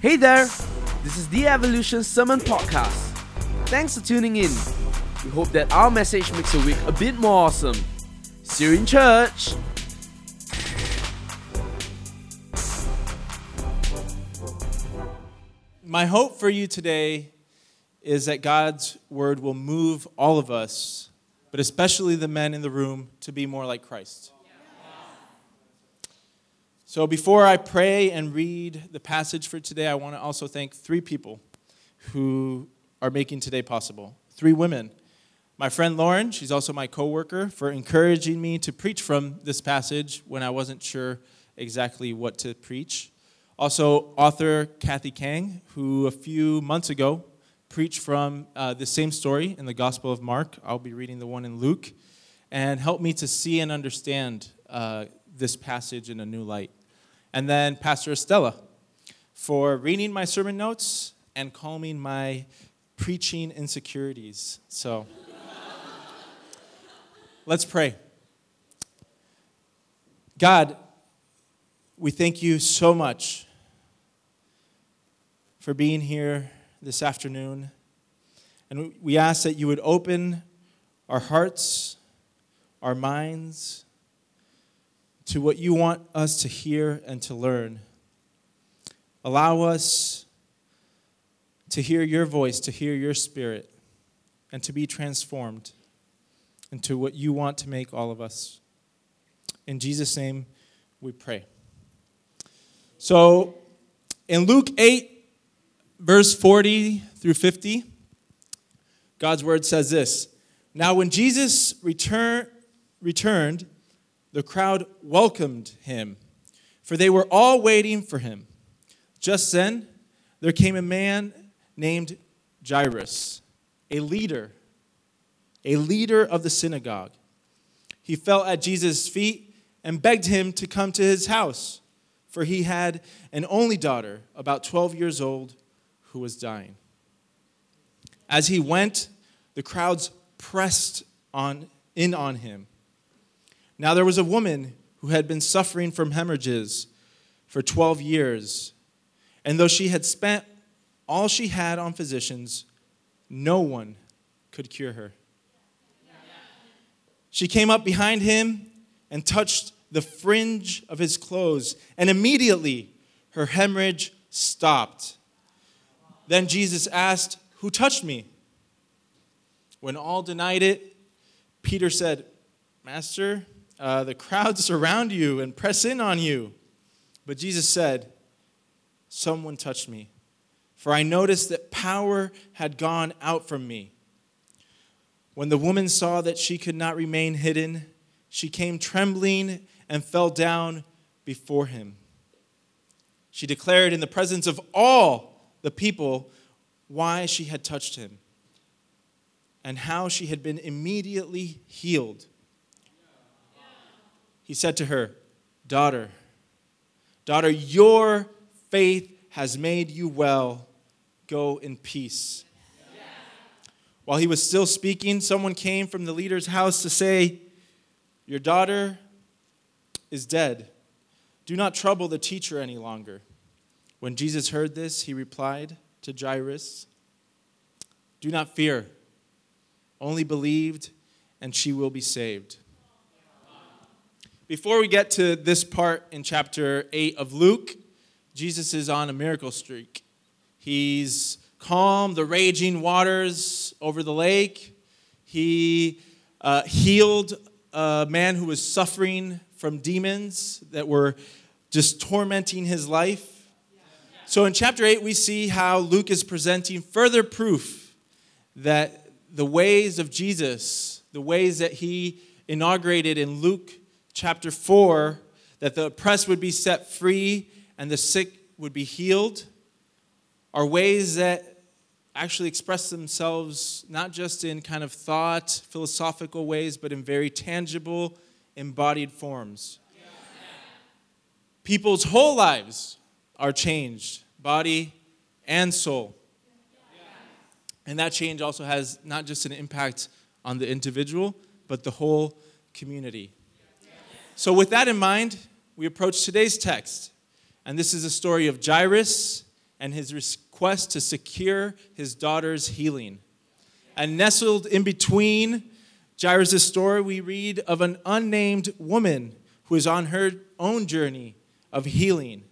Hey there! This is the Evolution Sermon Podcast. Thanks for tuning in. We hope that our message makes your week a bit more awesome. See you in church! My hope for you today is that God's word will move all of us, but especially the men in the room, to be more like Christ. So before I pray and read the passage for today, I want to also thank three people who are making today possible. Three women. My friend Lauren, she's also my coworker, for encouraging me to preach from this passage when I wasn't sure exactly what to preach. Also, author Kathy Khang, who a few months ago preached from uh, the same story in the Gospel of Mark. I'll be reading the one in Luke, and helped me to see and understand uh, this passage in a new light. And then Pastor Estella for reading my sermon notes and calming my preaching insecurities. So let's pray. God, we thank you so much for being here this afternoon. And we ask that you would open our hearts, our minds to what you want us to hear and to learn. Allow us to hear your voice, to hear your spirit, and to be transformed into what you want to make all of us. In Jesus' name we pray. So, in Luke 8, verse 40 through 50, God's word says this Now, when Jesus return, returned, the crowd welcomed him, for they were all waiting for him. Just then, there came a man named Jairus, a leader, a leader of the synagogue. He fell at Jesus' feet and begged him to come to his house, for he had an only daughter, about 12 years old who was dying. As he went, the crowds pressed on, in on him. Now there was a woman who had been suffering from hemorrhages for 12 years, and though she had spent all she had on physicians, no one could cure her. She came up behind him and touched the fringe of his clothes, and immediately her hemorrhage stopped. Then Jesus asked, Who touched me? When all denied it, Peter said, Master, uh, the crowds surround you and press in on you. But Jesus said, Someone touched me, for I noticed that power had gone out from me. When the woman saw that she could not remain hidden, she came trembling and fell down before him. She declared in the presence of all the people why she had touched him and how she had been immediately healed. He said to her, Daughter, daughter, your faith has made you well. Go in peace. While he was still speaking, someone came from the leader's house to say, Your daughter is dead. Do not trouble the teacher any longer. When Jesus heard this, he replied to Jairus, Do not fear, only believed, and she will be saved. Before we get to this part in chapter 8 of Luke, Jesus is on a miracle streak. He's calmed the raging waters over the lake. He uh, healed a man who was suffering from demons that were just tormenting his life. So in chapter 8, we see how Luke is presenting further proof that the ways of Jesus, the ways that he inaugurated in Luke chapter 4, that the oppressed would be set free and the sick would be healed, are ways that actually express themselves not just in kind of thought, philosophical ways, but in very tangible, embodied forms. People's whole lives are changed, body and soul. And that change also has not just an impact on the individual, but the whole community. So, with that in mind, we approach today's text. And this is a story of Jairus and his request to secure his daughter's healing. And nestled in between Jairus' story, we read of an unnamed woman who is on her own journey of healing.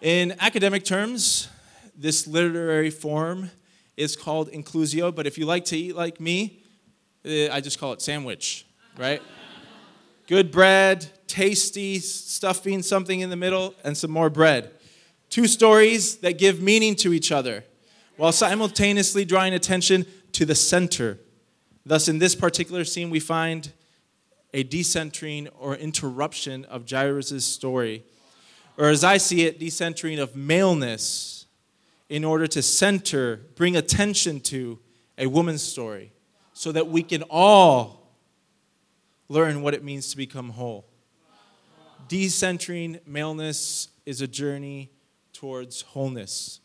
In academic terms, this literary form is called inclusio, but if you like to eat like me, eh, I just call it sandwich, right? Good bread, tasty stuffing, something in the middle, and some more bread. Two stories that give meaning to each other while simultaneously drawing attention to the center. Thus, in this particular scene, we find a decentering or interruption of Jairus' story, or as I see it, decentering of maleness in order to center, bring attention to a woman's story, so that we can all learn what it means to become whole. Decentering maleness is a journey towards wholeness.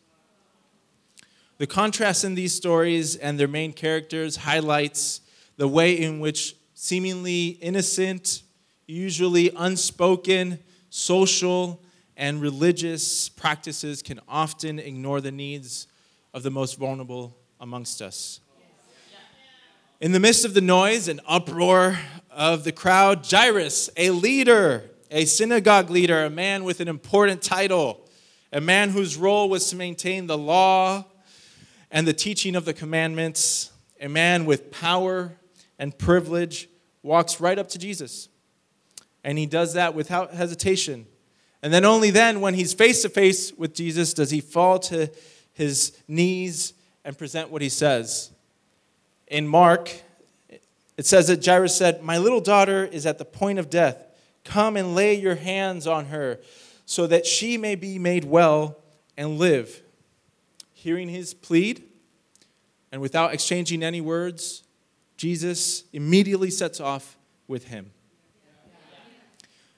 The contrast in these stories and their main characters highlights the way in which seemingly innocent, usually unspoken, social, and religious practices can often ignore the needs of the most vulnerable amongst us. In the midst of the noise and uproar of the crowd, Jairus, a leader, a synagogue leader, a man with an important title, a man whose role was to maintain the law and the teaching of the commandments, a man with power and privilege, walks right up to Jesus. And he does that without hesitation. And then, only then, when he's face to face with Jesus, does he fall to his knees and present what he says. In Mark, it says that Jairus said, My little daughter is at the point of death. Come and lay your hands on her so that she may be made well and live. Hearing his plead, and without exchanging any words, Jesus immediately sets off with him.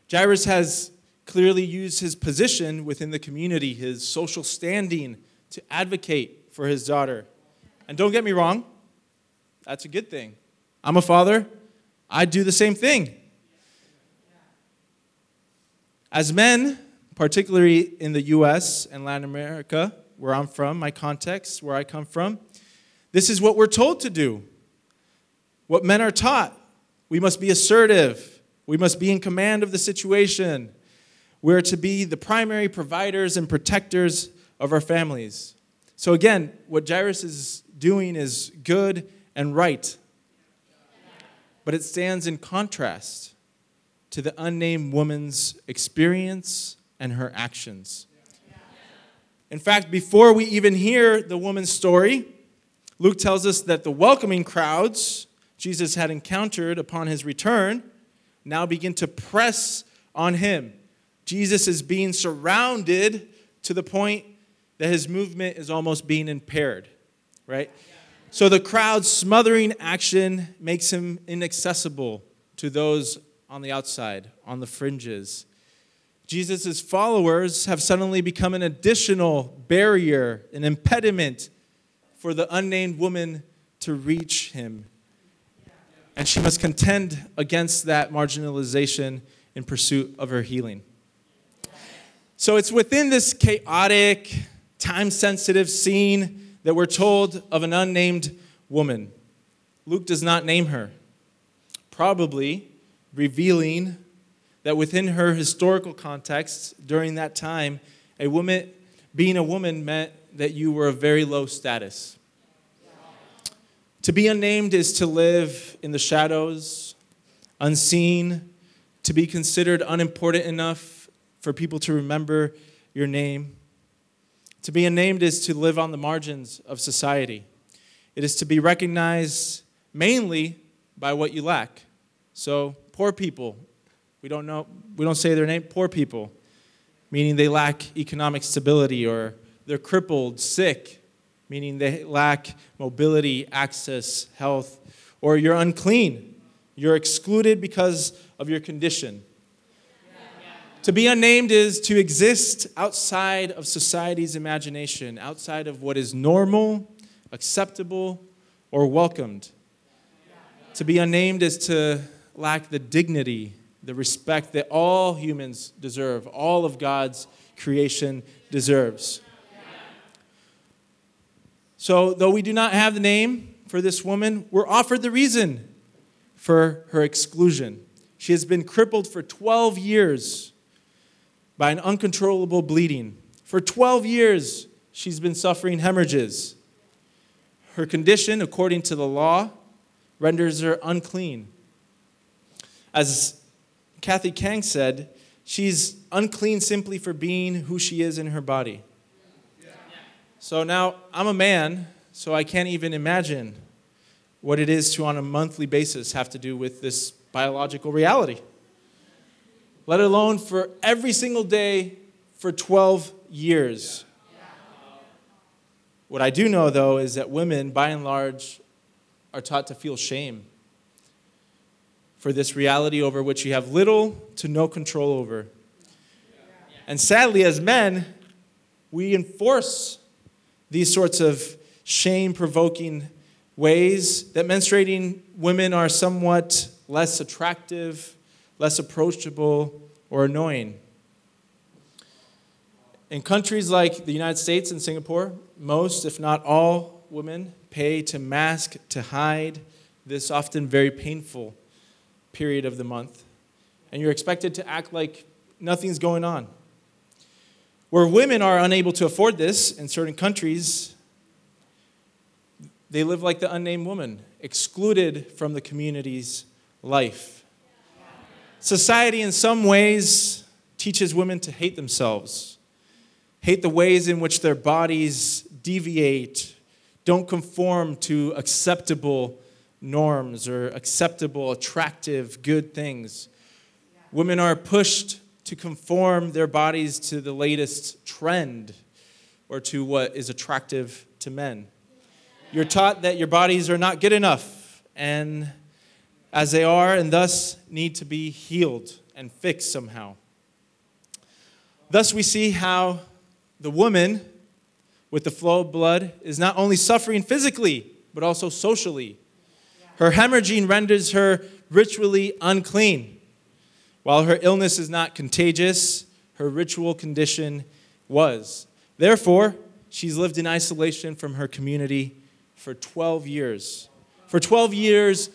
Jairus has clearly used his position within the community, his social standing, to advocate for his daughter. And don't get me wrong, that's a good thing. I'm a father, I do the same thing. As men, particularly in the US and Latin America, where I'm from, my context, where I come from, this is what we're told to do. What men are taught. We must be assertive. We must be in command of the situation. We're to be the primary providers and protectors of our families. So, again, what Jairus is doing is good and right, but it stands in contrast to the unnamed woman's experience and her actions. In fact, before we even hear the woman's story, Luke tells us that the welcoming crowds Jesus had encountered upon his return now begin to press on him. Jesus is being surrounded to the point that his movement is almost being impaired, right? So the crowd's smothering action makes him inaccessible to those on the outside, on the fringes. Jesus' followers have suddenly become an additional barrier, an impediment for the unnamed woman to reach him. And she must contend against that marginalization in pursuit of her healing. So it's within this chaotic, time sensitive scene that we're told of an unnamed woman. Luke does not name her, probably revealing that within her historical context during that time, a woman being a woman meant that you were of very low status. To be unnamed is to live in the shadows, unseen, to be considered unimportant enough for people to remember your name. To be unnamed is to live on the margins of society. It is to be recognized mainly by what you lack. So, poor people, we don't know, we don't say their name, poor people, meaning they lack economic stability or they're crippled, sick, meaning they lack mobility, access, health, or you're unclean. You're excluded because of your condition. To be unnamed is to exist outside of society's imagination, outside of what is normal, acceptable, or welcomed. To be unnamed is to lack the dignity, the respect that all humans deserve, all of God's creation deserves. So, though we do not have the name for this woman, we're offered the reason for her exclusion. She has been crippled for 12 years by an uncontrollable bleeding. For 12 years, she's been suffering hemorrhages. Her condition, according to the law, renders her unclean. As Kathy Khang said, she's unclean simply for being who she is in her body. So now I'm a man, so I can't even imagine what it is to, on a monthly basis, have to do with this biological reality. Let alone for every single day for 12 years. What I do know, though, is that women, by and large, are taught to feel shame for this reality over which you have little to no control over. And sadly, as men, we enforce these sorts of shame provoking ways that menstruating women are somewhat less attractive, less approachable, or annoying. In countries like the United States and Singapore, most, if not all, women pay to mask, to hide this often very painful period of the month. And you're expected to act like nothing's going on. Where women are unable to afford this in certain countries, they live like the unnamed woman, excluded from the community's life. Society, in some ways, teaches women to hate themselves, hate the ways in which their bodies deviate, don't conform to acceptable norms or acceptable, attractive, good things. Women are pushed to conform their bodies to the latest trend or to what is attractive to men. You're taught that your bodies are not good enough and as they are and thus need to be healed and fixed somehow. Thus, we see how the woman with the flow of blood is not only suffering physically, but also socially. Her hemorrhaging renders her ritually unclean. While her illness is not contagious, her ritual condition was. Therefore, she's lived in isolation from her community for 12 years. For 12 years,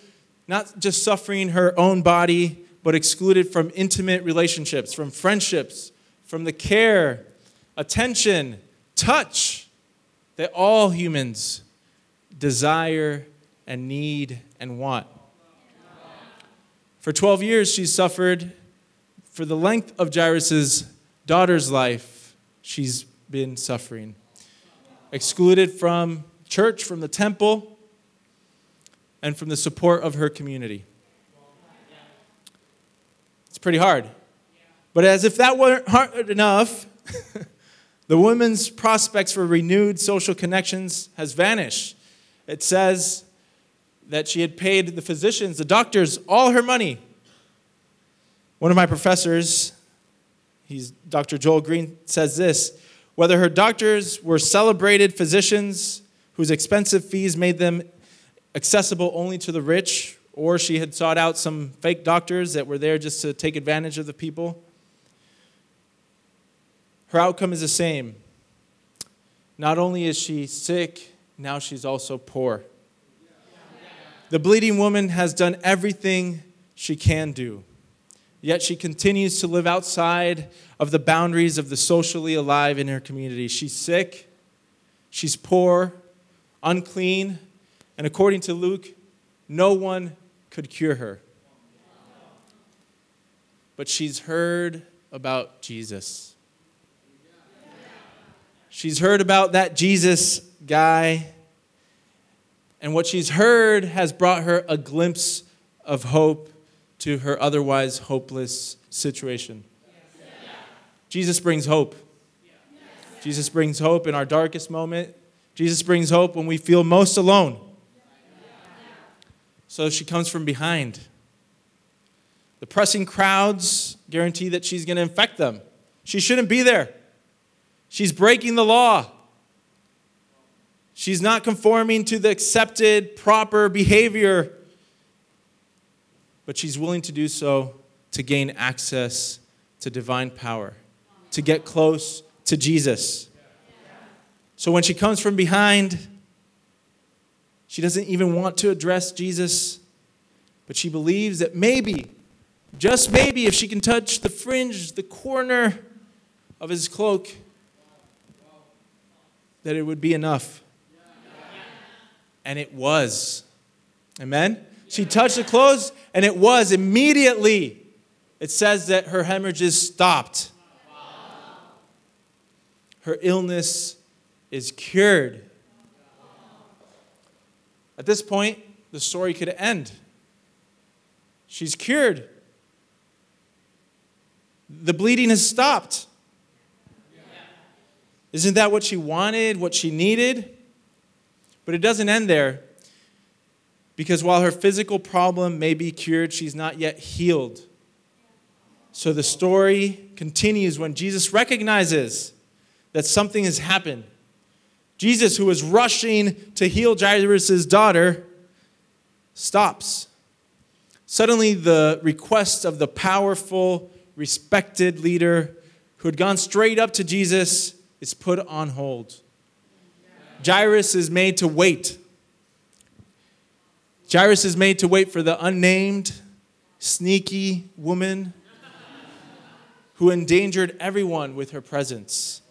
not just suffering her own body, but excluded from intimate relationships, from friendships, from the care, attention, touch that all humans desire and need and want. For 12 years, she suffered. For the length of Jairus' daughter's life, she's been suffering. Excluded from church, from the temple, and from the support of her community. It's pretty hard. But as if that weren't hard enough, the woman's prospects for renewed social connections has vanished. It says that she had paid the physicians, the doctors, all her money. One of my professors, he's Dr. Joel Green, says this whether her doctors were celebrated physicians whose expensive fees made them accessible only to the rich, or she had sought out some fake doctors that were there just to take advantage of the people. Her outcome is the same. Not only is she sick, now she's also poor. The bleeding woman has done everything she can do, yet she continues to live outside of the boundaries of the socially alive in her community. She's sick, she's poor, unclean, and according to Luke, no one could cure her. But she's heard about Jesus. She's heard about that Jesus guy and what she's heard has brought her a glimpse of hope to her otherwise hopeless situation. Jesus brings hope. Jesus brings hope in our darkest moment. Jesus brings hope when we feel most alone. So she comes from behind. The pressing crowds guarantee that she's going to infect them. She shouldn't be there. She's breaking the law. She's not conforming to the accepted, proper behavior, but she's willing to do so to gain access to divine power, to get close to Jesus. So when she comes from behind, She doesn't even want to address Jesus, but she believes that maybe, just maybe, if she can touch the fringe, the corner of his cloak, that it would be enough. And it was. Amen? She touched the clothes, and it was immediately. It says that her hemorrhages stopped. Her illness is cured. At this point, the story could end. She's cured. The bleeding has stopped. Isn't that what she wanted, what she needed? But it doesn't end there. Because while her physical problem may be cured, she's not yet healed. So the story continues when Jesus recognizes that something has happened. Jesus, who was rushing to heal Jairus' daughter, stops. Suddenly, the request of the powerful, respected leader who had gone straight up to Jesus is put on hold. Jairus is made to wait. Jairus is made to wait for the unnamed, sneaky woman who endangered everyone with her presence.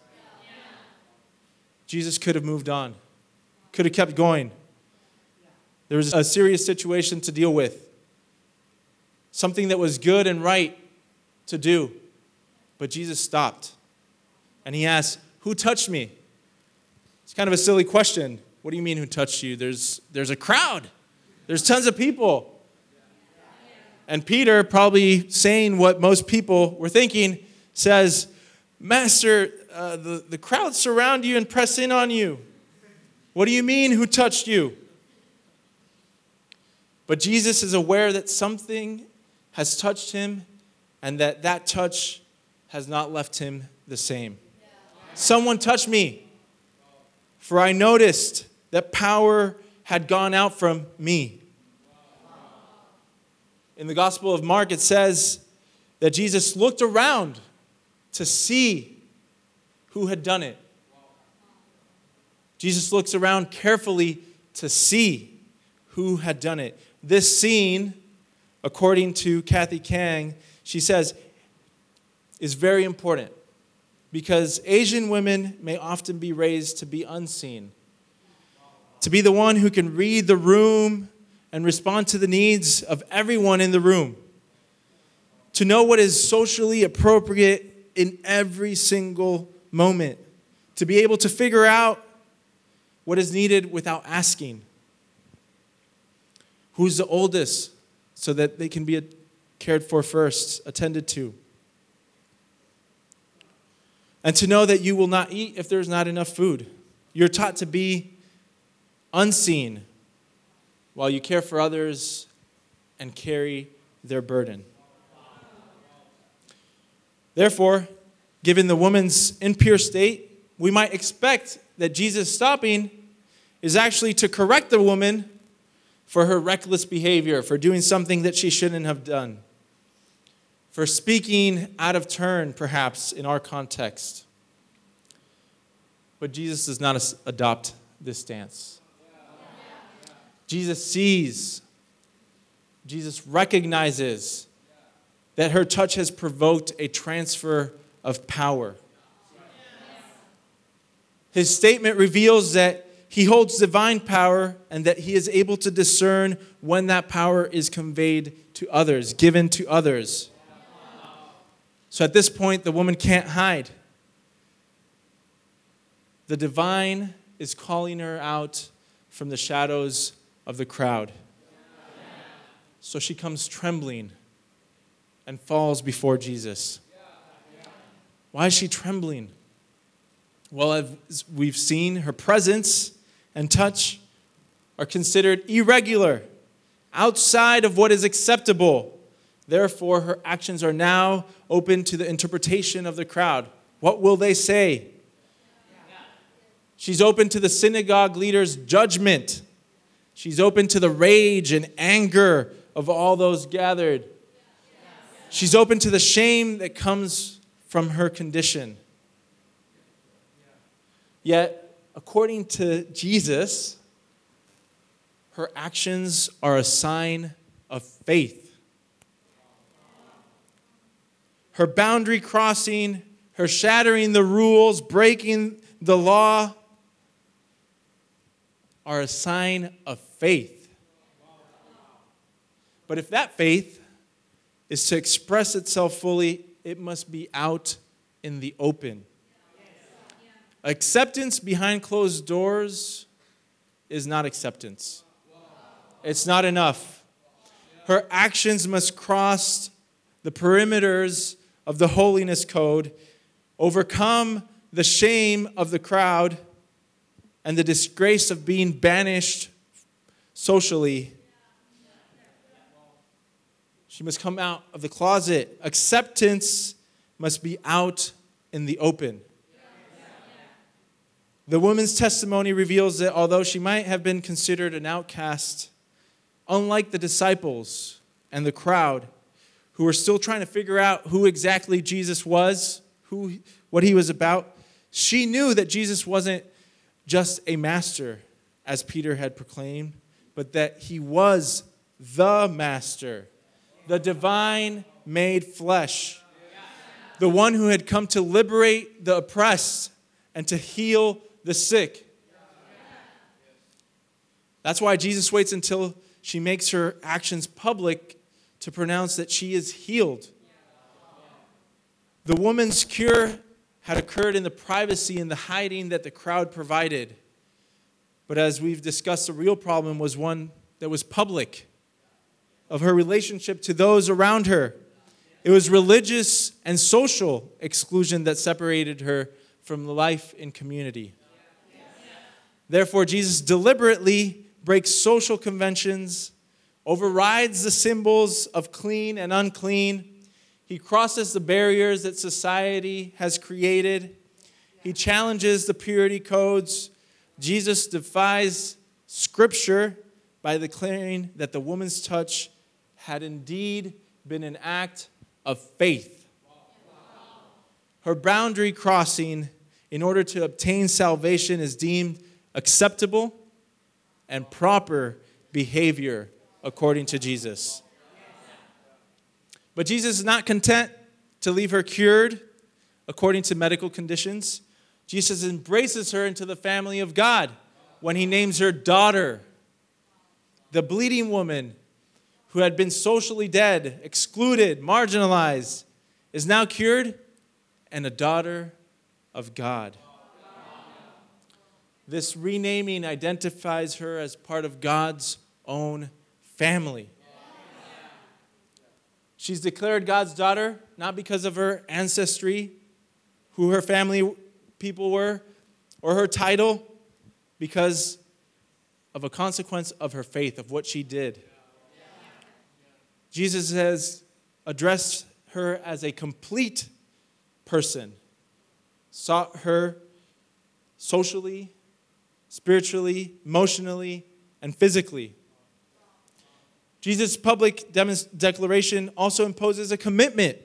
Jesus could have moved on, could have kept going. There was a serious situation to deal with, something that was good and right to do. But Jesus stopped and he asked, who touched me? It's kind of a silly question. What do you mean, who touched you? There's, there's a crowd, there's tons of people. And Peter, probably saying what most people were thinking, says, Master, uh, the, the crowd surround you and press in on you. What do you mean, who touched you? But Jesus is aware that something has touched him and that that touch has not left him the same. Someone touched me, for I noticed that power had gone out from me. In the Gospel of Mark, it says that Jesus looked around to see who had done it. Jesus looks around carefully to see who had done it. This scene, according to Kathy Khang, she says, is very important because Asian women may often be raised to be unseen, to be the one who can read the room and respond to the needs of everyone in the room, to know what is socially appropriate in every single moment, to be able to figure out what is needed without asking. Who's the oldest so that they can be cared for first, attended to? and to know that you will not eat if there's not enough food. You're taught to be unseen while you care for others and carry their burden. Therefore, given the woman's impure state, we might expect that Jesus stopping is actually to correct the woman for her reckless behavior, for doing something that she shouldn't have done for speaking out of turn, perhaps, in our context. But Jesus does not adopt this stance. Jesus sees, Jesus recognizes that her touch has provoked a transfer of power. His statement reveals that he holds divine power and that he is able to discern when that power is conveyed to others, given to others. So at this point, the woman can't hide. The divine is calling her out from the shadows of the crowd. So she comes trembling and falls before Jesus. Why is she trembling? Well, as we've seen, her presence and touch are considered irregular, outside of what is acceptable. Therefore, her actions are now open to the interpretation of the crowd. What will they say? She's open to the synagogue leader's judgment. She's open to the rage and anger of all those gathered. She's open to the shame that comes from her condition. Yet, according to Jesus, her actions are a sign of faith. Her boundary crossing, her shattering the rules, breaking the law are a sign of faith. But if that faith is to express itself fully, it must be out in the open. Acceptance behind closed doors is not acceptance. It's not enough. Her actions must cross the perimeters of the holiness code, overcome the shame of the crowd, and the disgrace of being banished socially. She must come out of the closet. Acceptance must be out in the open. The woman's testimony reveals that although she might have been considered an outcast, unlike the disciples and the crowd who were still trying to figure out who exactly Jesus was, who, what he was about, she knew that Jesus wasn't just a master, as Peter had proclaimed, but that he was the master, the divine made flesh, the one who had come to liberate the oppressed and to heal the sick. That's why Jesus waits until she makes her actions public to pronounce that she is healed. The woman's cure had occurred in the privacy and the hiding that the crowd provided. But as we've discussed, the real problem was one that was public of her relationship to those around her. It was religious and social exclusion that separated her from life in community. Therefore, Jesus deliberately breaks social conventions, overrides the symbols of clean and unclean. He crosses the barriers that society has created. He challenges the purity codes. Jesus defies scripture by declaring that the woman's touch had indeed been an act of faith. Her boundary crossing in order to obtain salvation is deemed acceptable and proper behavior according to Jesus. But Jesus is not content to leave her cured according to medical conditions. Jesus embraces her into the family of God when he names her daughter. The bleeding woman who had been socially dead, excluded, marginalized, is now cured and a daughter of God. This renaming identifies her as part of God's own family. She's declared God's daughter not because of her ancestry, who her family people were, or her title, because of a consequence of her faith, of what she did. Jesus has addressed her as a complete person, sought her socially, spiritually, emotionally, and physically. Jesus' public declaration also imposes a commitment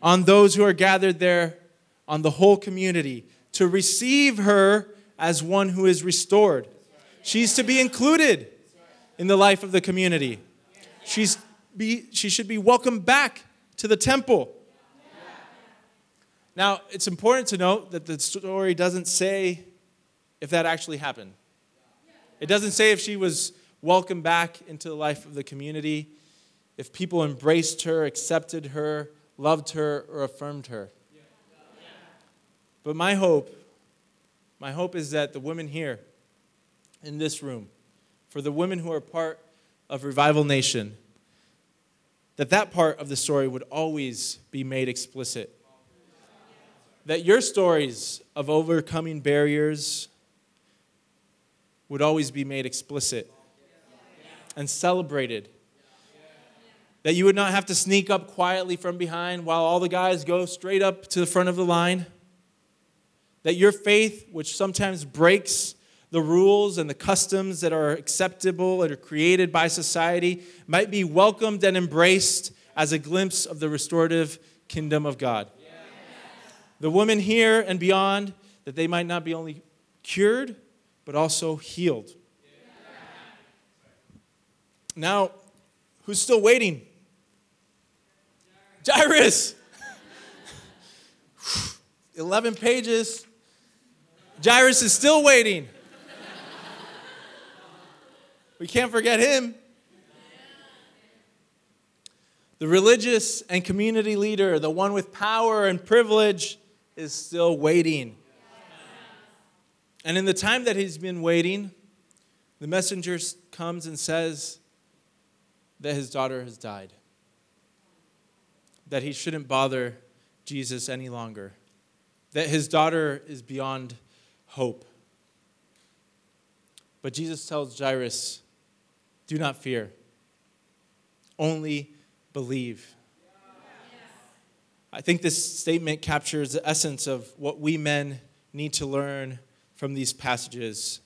on those who are gathered there, on the whole community, to receive her as one who is restored. She's to be included in the life of the community. She's be, she should be welcomed back to the temple. Now, it's important to note that the story doesn't say if that actually happened. It doesn't say if she was welcomed back into the life of the community, if people embraced her, accepted her, loved her, or affirmed her. But my hope, my hope is that the women here in this room, for the women who are part of Revival Nation, that that part of the story would always be made explicit. That your stories of overcoming barriers, would always be made explicit and celebrated. That you would not have to sneak up quietly from behind while all the guys go straight up to the front of the line. That your faith, which sometimes breaks the rules and the customs that are acceptable and are created by society, might be welcomed and embraced as a glimpse of the restorative kingdom of God. The women here and beyond, that they might not be only cured, but also healed. Now, who's still waiting? Jairus. 11 pages. Jairus is still waiting. We can't forget him. The religious and community leader, the one with power and privilege, is still waiting. And in the time that he's been waiting, the messenger comes and says that his daughter has died, that he shouldn't bother Jesus any longer, that his daughter is beyond hope. But Jesus tells Jairus, Do not fear, only believe. I think this statement captures the essence of what we men need to learn from these passages,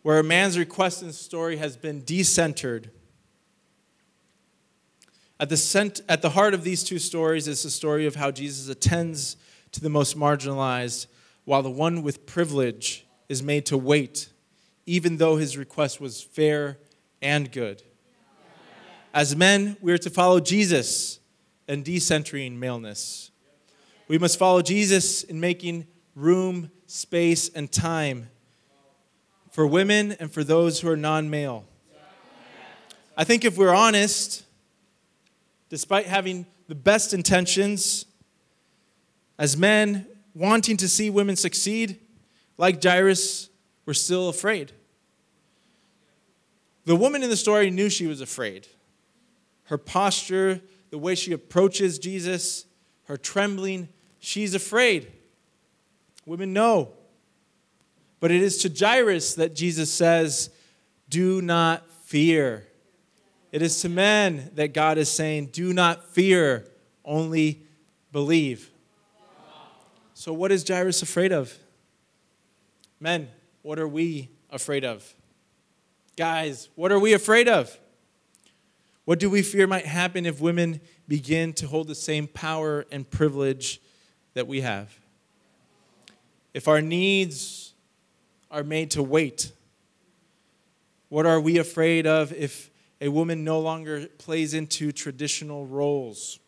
where a man's request and story has been decentered. At the, cent- at the heart of these two stories is the story of how Jesus attends to the most marginalized, while the one with privilege is made to wait, even though his request was fair and good. As men, we are to follow Jesus in decentering maleness. We must follow Jesus in making room, space, and time for women and for those who are non male. I think if we're honest, despite having the best intentions, as men wanting to see women succeed, like Jairus, we're still afraid. The woman in the story knew she was afraid. Her posture, the way she approaches Jesus, her trembling, she's afraid. Women know. But it is to Jairus that Jesus says, Do not fear. It is to men that God is saying, Do not fear, only believe. So, what is Jairus afraid of? Men, what are we afraid of? Guys, what are we afraid of? What do we fear might happen if women begin to hold the same power and privilege that we have? If our needs are made to wait, what are we afraid of if a woman no longer plays into traditional roles?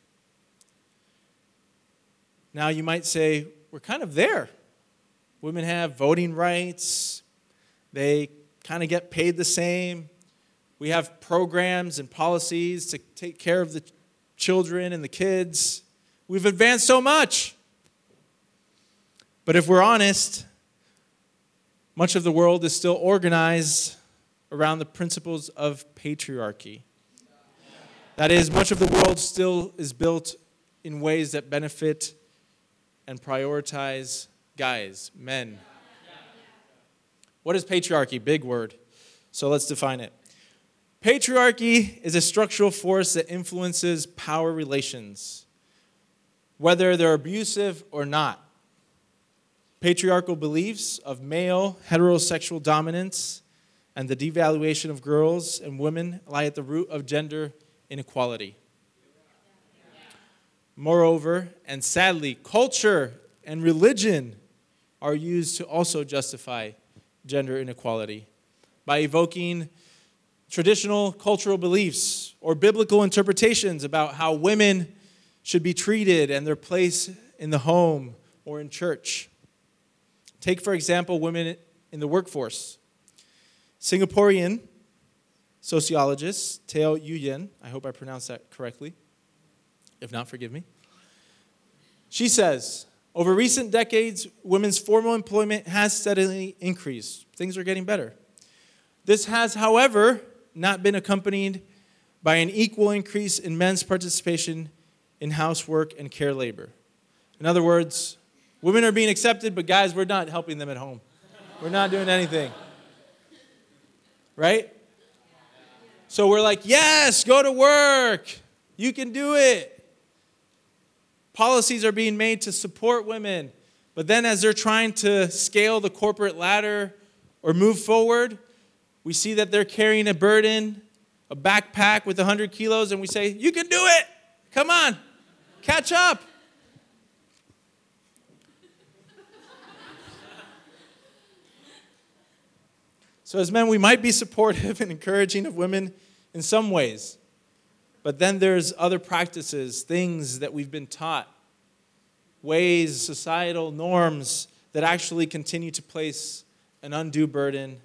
Now, you might say, we're kind of there. Women have voting rights, they kind of get paid the same. We have programs and policies to take care of the children and the kids. We've advanced so much. But if we're honest, much of the world is still organized around the principles of patriarchy. That is, much of the world still is built in ways that benefit and prioritize guys, men. What is patriarchy? Big word. So let's define it. Patriarchy is a structural force that influences power relations, whether they're abusive or not. Patriarchal beliefs of male heterosexual dominance and the devaluation of girls and women lie at the root of gender inequality. Moreover, and sadly, culture and religion are used to also justify gender inequality by evoking traditional cultural beliefs or biblical interpretations about how women should be treated and their place in the home or in church. Take, for example, women in the workforce. Singaporean sociologist Teo You Yenn, I hope I pronounced that correctly. If not, forgive me. She says, over recent decades, women's formal employment has steadily increased. Things are getting better. This has, however, not been accompanied by an equal increase in men's participation in housework and care labor. In other words, women are being accepted, but guys, we're not helping them at home. We're not doing anything. Right? So we're like, yes, go to work. You can do it. Policies are being made to support women. But then, as they're trying to scale the corporate ladder or move forward, we see that they're carrying a burden, a backpack with 100 kilos, and we say, You can do it! Come on, catch up. So, as men, we might be supportive and encouraging of women in some ways. But then there's other practices, things that we've been taught, ways, societal norms that actually continue to place an undue burden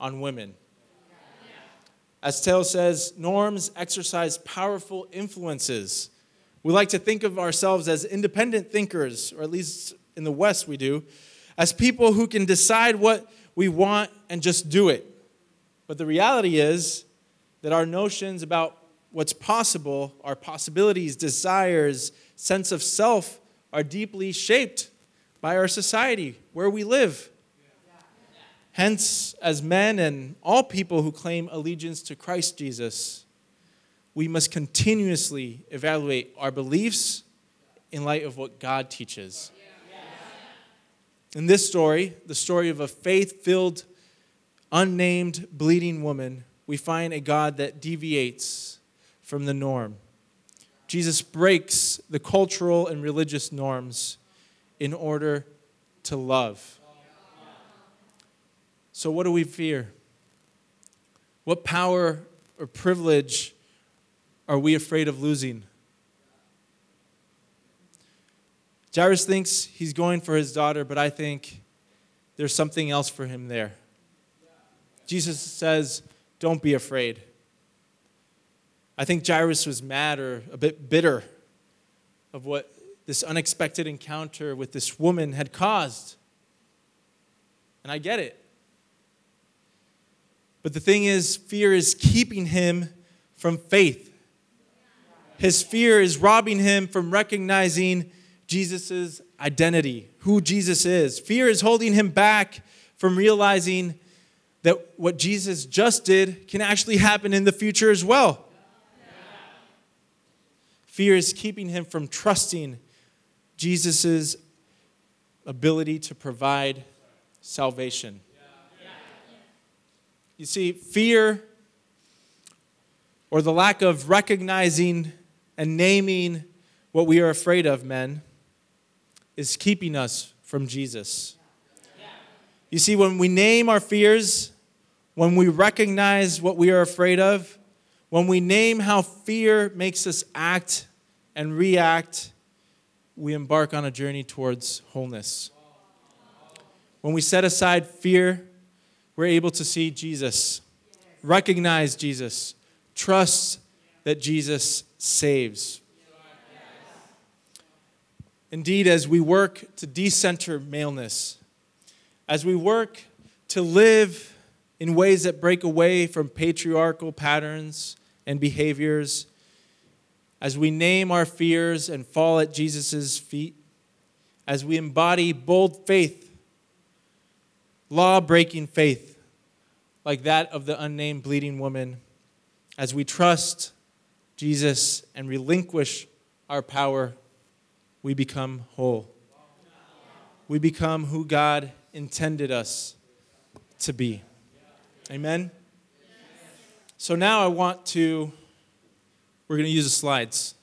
on women. As Taylor says, norms exercise powerful influences. We like to think of ourselves as independent thinkers, or at least in the West we do, as people who can decide what we want and just do it. But the reality is that our notions about what's possible, our possibilities, desires, sense of self are deeply shaped by our society, where we live. Hence, as men and all people who claim allegiance to Christ Jesus, we must continuously evaluate our beliefs in light of what God teaches. In this story, the story of a faith filled, unnamed, bleeding woman, we find a God that deviates from the norm. Jesus breaks the cultural and religious norms in order to love. So, what do we fear? What power or privilege are we afraid of losing? Jairus thinks he's going for his daughter, but I think there's something else for him there. Jesus says, Don't be afraid. I think Jairus was mad or a bit bitter of what this unexpected encounter with this woman had caused. And I get it. But the thing is, fear is keeping him from faith. His fear is robbing him from recognizing Jesus' identity, who Jesus is. Fear is holding him back from realizing that what Jesus just did can actually happen in the future as well. Fear is keeping him from trusting Jesus' ability to provide salvation. You see, fear or the lack of recognizing and naming what we are afraid of, men, is keeping us from Jesus. You see, when we name our fears, when we recognize what we are afraid of, when we name how fear makes us act and react, we embark on a journey towards wholeness. When we set aside fear, we're able to see Jesus, recognize Jesus, trust that Jesus saves. Indeed, as we work to decenter maleness, as we work to live in ways that break away from patriarchal patterns and behaviors, as we name our fears and fall at Jesus' feet, as we embody bold faith, law breaking faith, like that of the unnamed bleeding woman, as we trust Jesus and relinquish our power we become whole. We become who God intended us to be. Amen? So now I want to, we're going to use the slides.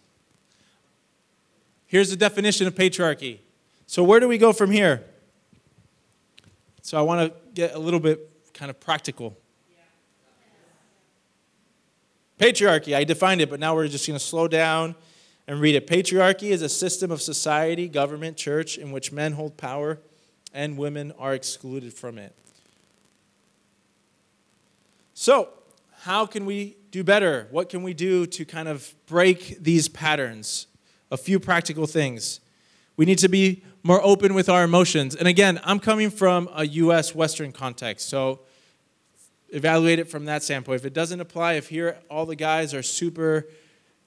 Here's the definition of patriarchy. So, where do we go from here? So, I want to get a little bit kind of practical. Patriarchy, I defined it, but now we're just going to slow down and read it. Patriarchy is a system of society, government, church in which men hold power and women are excluded from it. So, how can we do better? What can we do to kind of break these patterns? A few practical things. We need to be more open with our emotions. And again, I'm coming from a US Western context, so evaluate it from that standpoint. If it doesn't apply, if here all the guys are super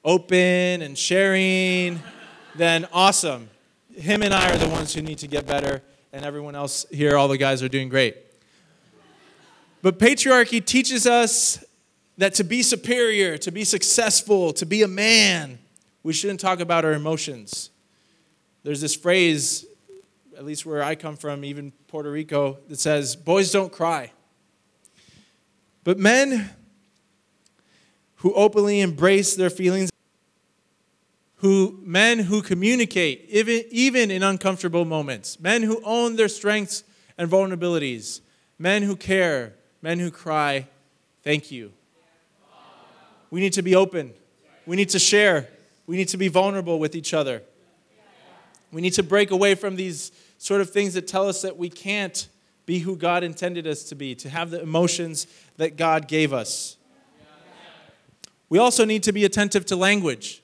open and sharing, then awesome. Him and I are the ones who need to get better, and everyone else here, all the guys are doing great. But patriarchy teaches us that to be superior, to be successful, to be a man, we shouldn't talk about our emotions. There's this phrase, at least where I come from, even Puerto Rico, that says, Boys don't cry. But men who openly embrace their feelings, who men who communicate even, even in uncomfortable moments, men who own their strengths and vulnerabilities, men who care, men who cry, thank you. We need to be open. We need to share. We need to be vulnerable with each other. We need to break away from these sort of things that tell us that we can't be who God intended us to be, to have the emotions that God gave us. We also need to be attentive to language.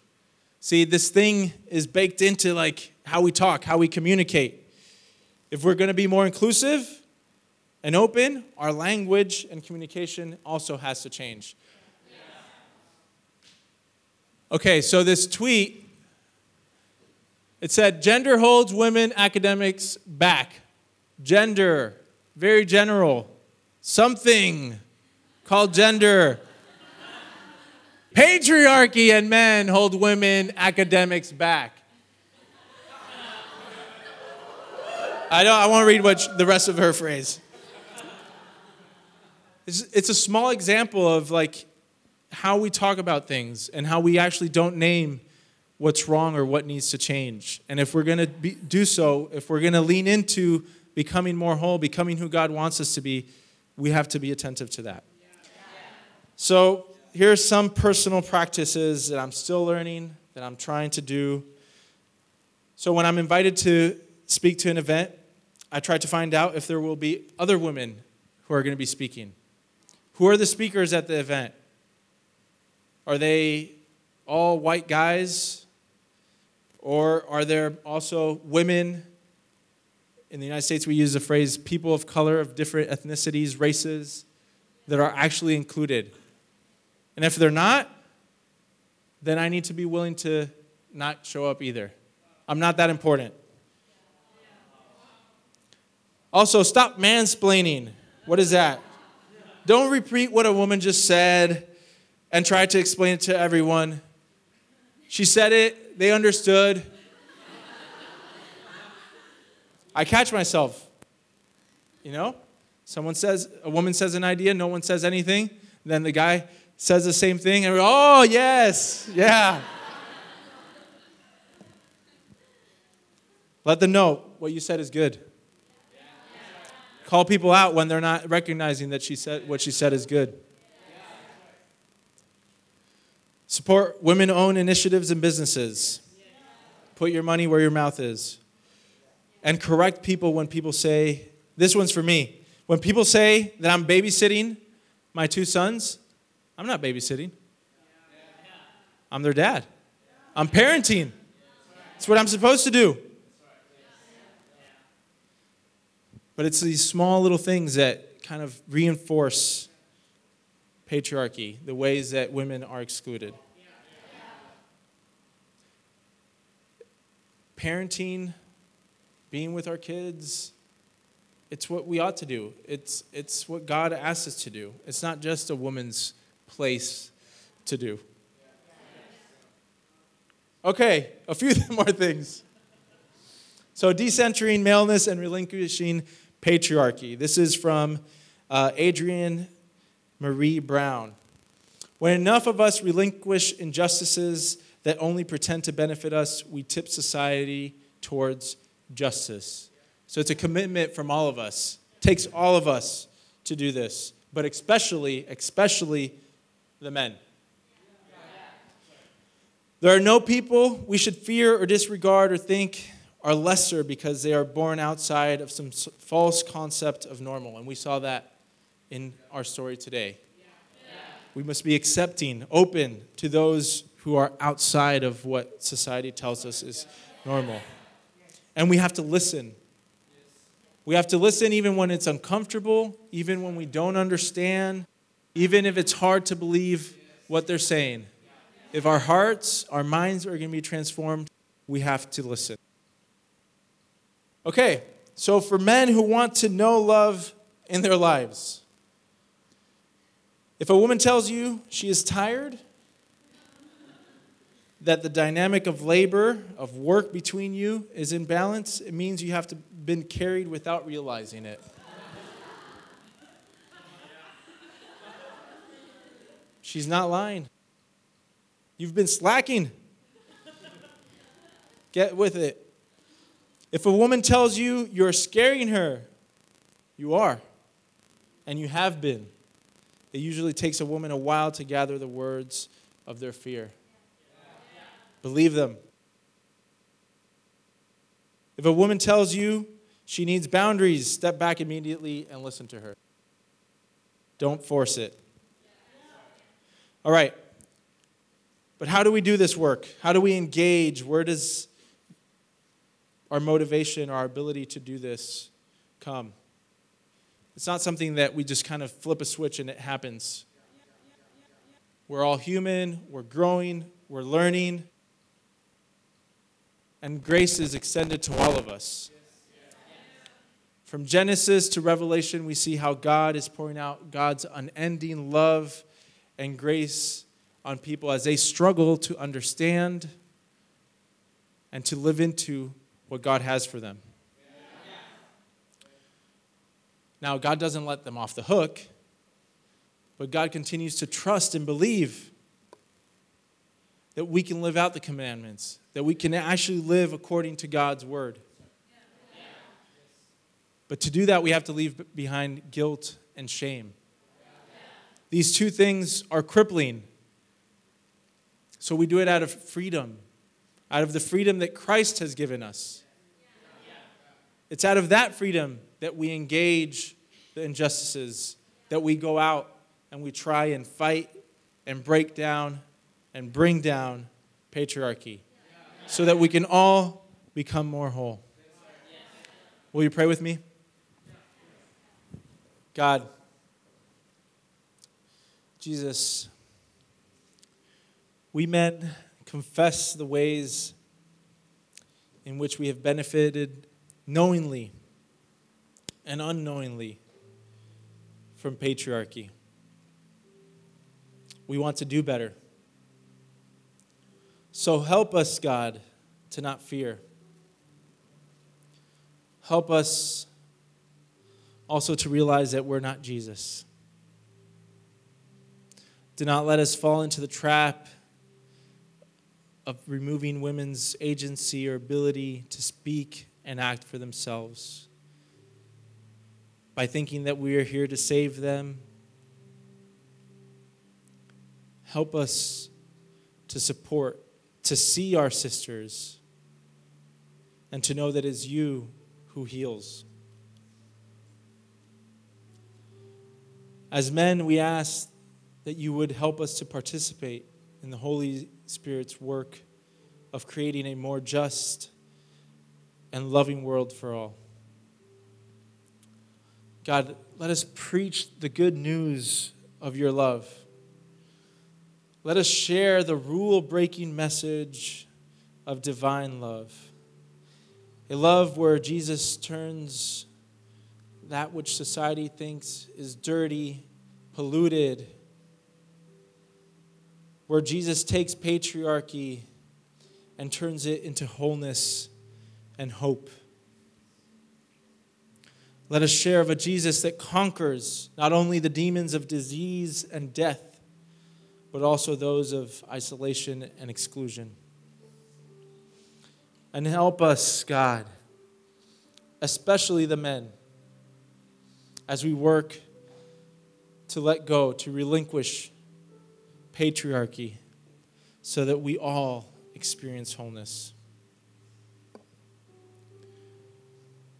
See, this thing is baked into like how we talk, how we communicate. If we're going to be more inclusive and open, our language and communication also has to change. Okay, so this tweet it said gender holds women academics back. Gender, very general. Something called gender. Patriarchy and men hold women academics back. I don't. I want to read what the rest of her phrase. It's, it's a small example of like how we talk about things and how we actually don't name what's wrong or what needs to change. And if we're going to do so, if we're going to lean into becoming more whole, becoming who God wants us to be, we have to be attentive to that. So, here's some personal practices that I'm still learning, that I'm trying to do. So, when I'm invited to speak to an event, I try to find out if there will be other women who are going to be speaking. Who are the speakers at the event? Are they all white guys? Or are there also women? In the United States, we use the phrase people of color of different ethnicities, races, that are actually included. And if they're not, then I need to be willing to not show up either. I'm not that important. Also, stop mansplaining. What is that? Don't repeat what a woman just said and tried to explain it to everyone. She said it, they understood. I catch myself. You know? Someone says, a woman says an idea, no one says anything. Then the guy says the same thing, and we go, oh, yes, yeah. Let them know what you said is good. Call people out when they're not recognizing that she said what she said is good. Support women owned initiatives and businesses. Put your money where your mouth is. And correct people when people say, this one's for me. When people say that I'm babysitting my two sons, I'm not babysitting. I'm their dad. I'm parenting. It's what I'm supposed to do. But it's these small little things that kind of reinforce patriarchy, the ways that women are excluded. Parenting, being with our kids, it's what we ought to do. It's, it's what God asks us to do. It's not just a woman's place to do. Okay, a few more things. So, decentering maleness and relinquishing patriarchy. This is from uh, Adrienne Maree Brown. When enough of us relinquish injustices that only pretend to benefit us, we tip society towards justice. So it's a commitment from all of us. It takes all of us to do this, but especially, especially the men. There are no people we should fear or disregard or think are lesser because they are born outside of some false concept of normal. And we saw that in our story today. We must be accepting, open to those who are outside of what society tells us is normal. And we have to listen. We have to listen even when it's uncomfortable, even when we don't understand, even if it's hard to believe what they're saying. If our hearts, our minds are going to be transformed, we have to listen. Okay, so for men who want to know love in their lives, if a woman tells you she is tired, that the dynamic of labor, of work between you is in balance, it means you have to been carried without realizing it. She's not lying. You've been slacking. Get with it. If a woman tells you you're scaring her, you are, and you have been. It usually takes a woman a while to gather the words of their fear. Believe them. If a woman tells you she needs boundaries, step back immediately and listen to her. Don't force it. All right. But how do we do this work? How do we engage? Where does our motivation, our ability to do this come? It's not something that we just kind of flip a switch and it happens. We're all human, we're growing, we're learning, and grace is extended to all of us. From Genesis to Revelation, we see how God is pouring out God's unending love and grace on people as they struggle to understand and to live into what God has for them. Now, God doesn't let them off the hook, but God continues to trust and believe that we can live out the commandments, that we can actually live according to God's word. But to do that, we have to leave behind guilt and shame. These two things are crippling. So we do it out of freedom, out of the freedom that Christ has given us. It's out of that freedom that we engage the injustices, that we go out and we try and fight and break down and bring down patriarchy so that we can all become more whole. Will you pray with me? God, Jesus, we men confess the ways in which we have benefited knowingly and unknowingly from patriarchy. We want to do better. So help us, God, to not fear. Help us also to realize that we're not Jesus. Do not let us fall into the trap of removing women's agency or ability to speak and act for themselves by thinking that we are here to save them. Help us to support, to see our sisters, and to know that it is you who heals. As men, we ask that you would help us to participate in the Holy Spirit's work of creating a more just and loving world for all. God, let us preach the good news of your love. Let us share the rule breaking message of divine love. A love where Jesus turns that which society thinks is dirty, polluted, where Jesus takes patriarchy and turns it into wholeness and hope. Let us share of a Jesus that conquers not only the demons of disease and death, but also those of isolation and exclusion. And help us, God, especially the men as we work to let go, to relinquish patriarchy, so that we all experience wholeness.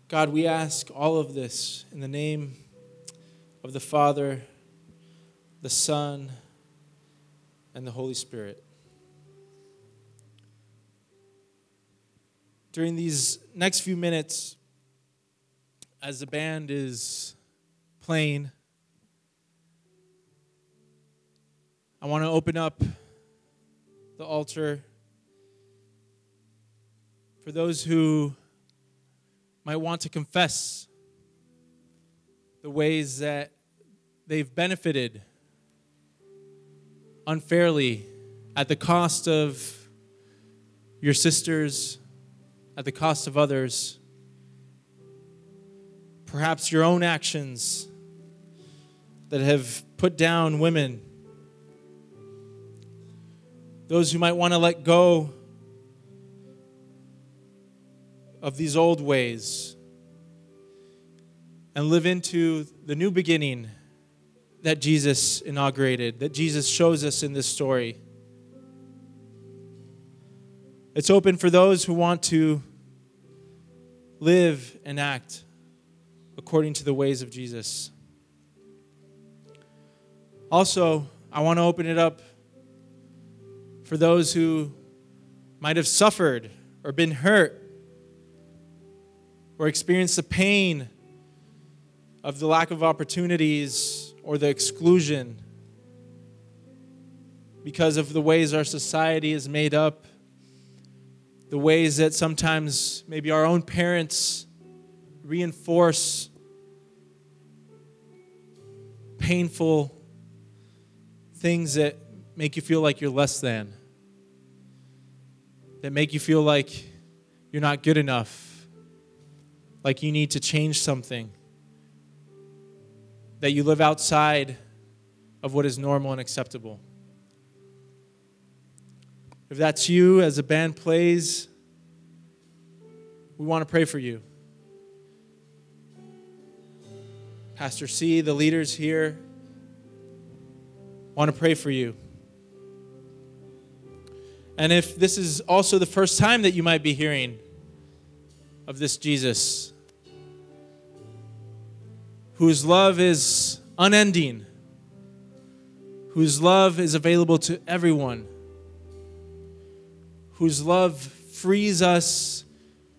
God, we ask all of this in the name of the Father, the Son, and the Holy Spirit. During these next few minutes, as the band is playing, I want to open up the altar for those who might want to confess the ways that they've benefited unfairly at the cost of your sisters, at the cost of others, perhaps your own actions that have put down women, those who might want to let go of these old ways and live into the new beginning that Jesus inaugurated, that Jesus shows us in this story. It's open for those who want to live and act according to the ways of Jesus. Also, I want to open it up for those who might have suffered or been hurt or experience the pain of the lack of opportunities or the exclusion because of the ways our society is made up, the ways that sometimes maybe our own parents reinforce painful things that make you feel like you're less than, that make you feel like you're not good enough, like you need to change something, that you live outside of what is normal and acceptable. If that's you as the band plays, we want to pray for you. Pastor C, the leaders here, want to pray for you. And if this is also the first time that you might be hearing of this Jesus, whose love is unending, whose love is available to everyone whose love frees us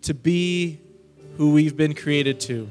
to be who we've been created to.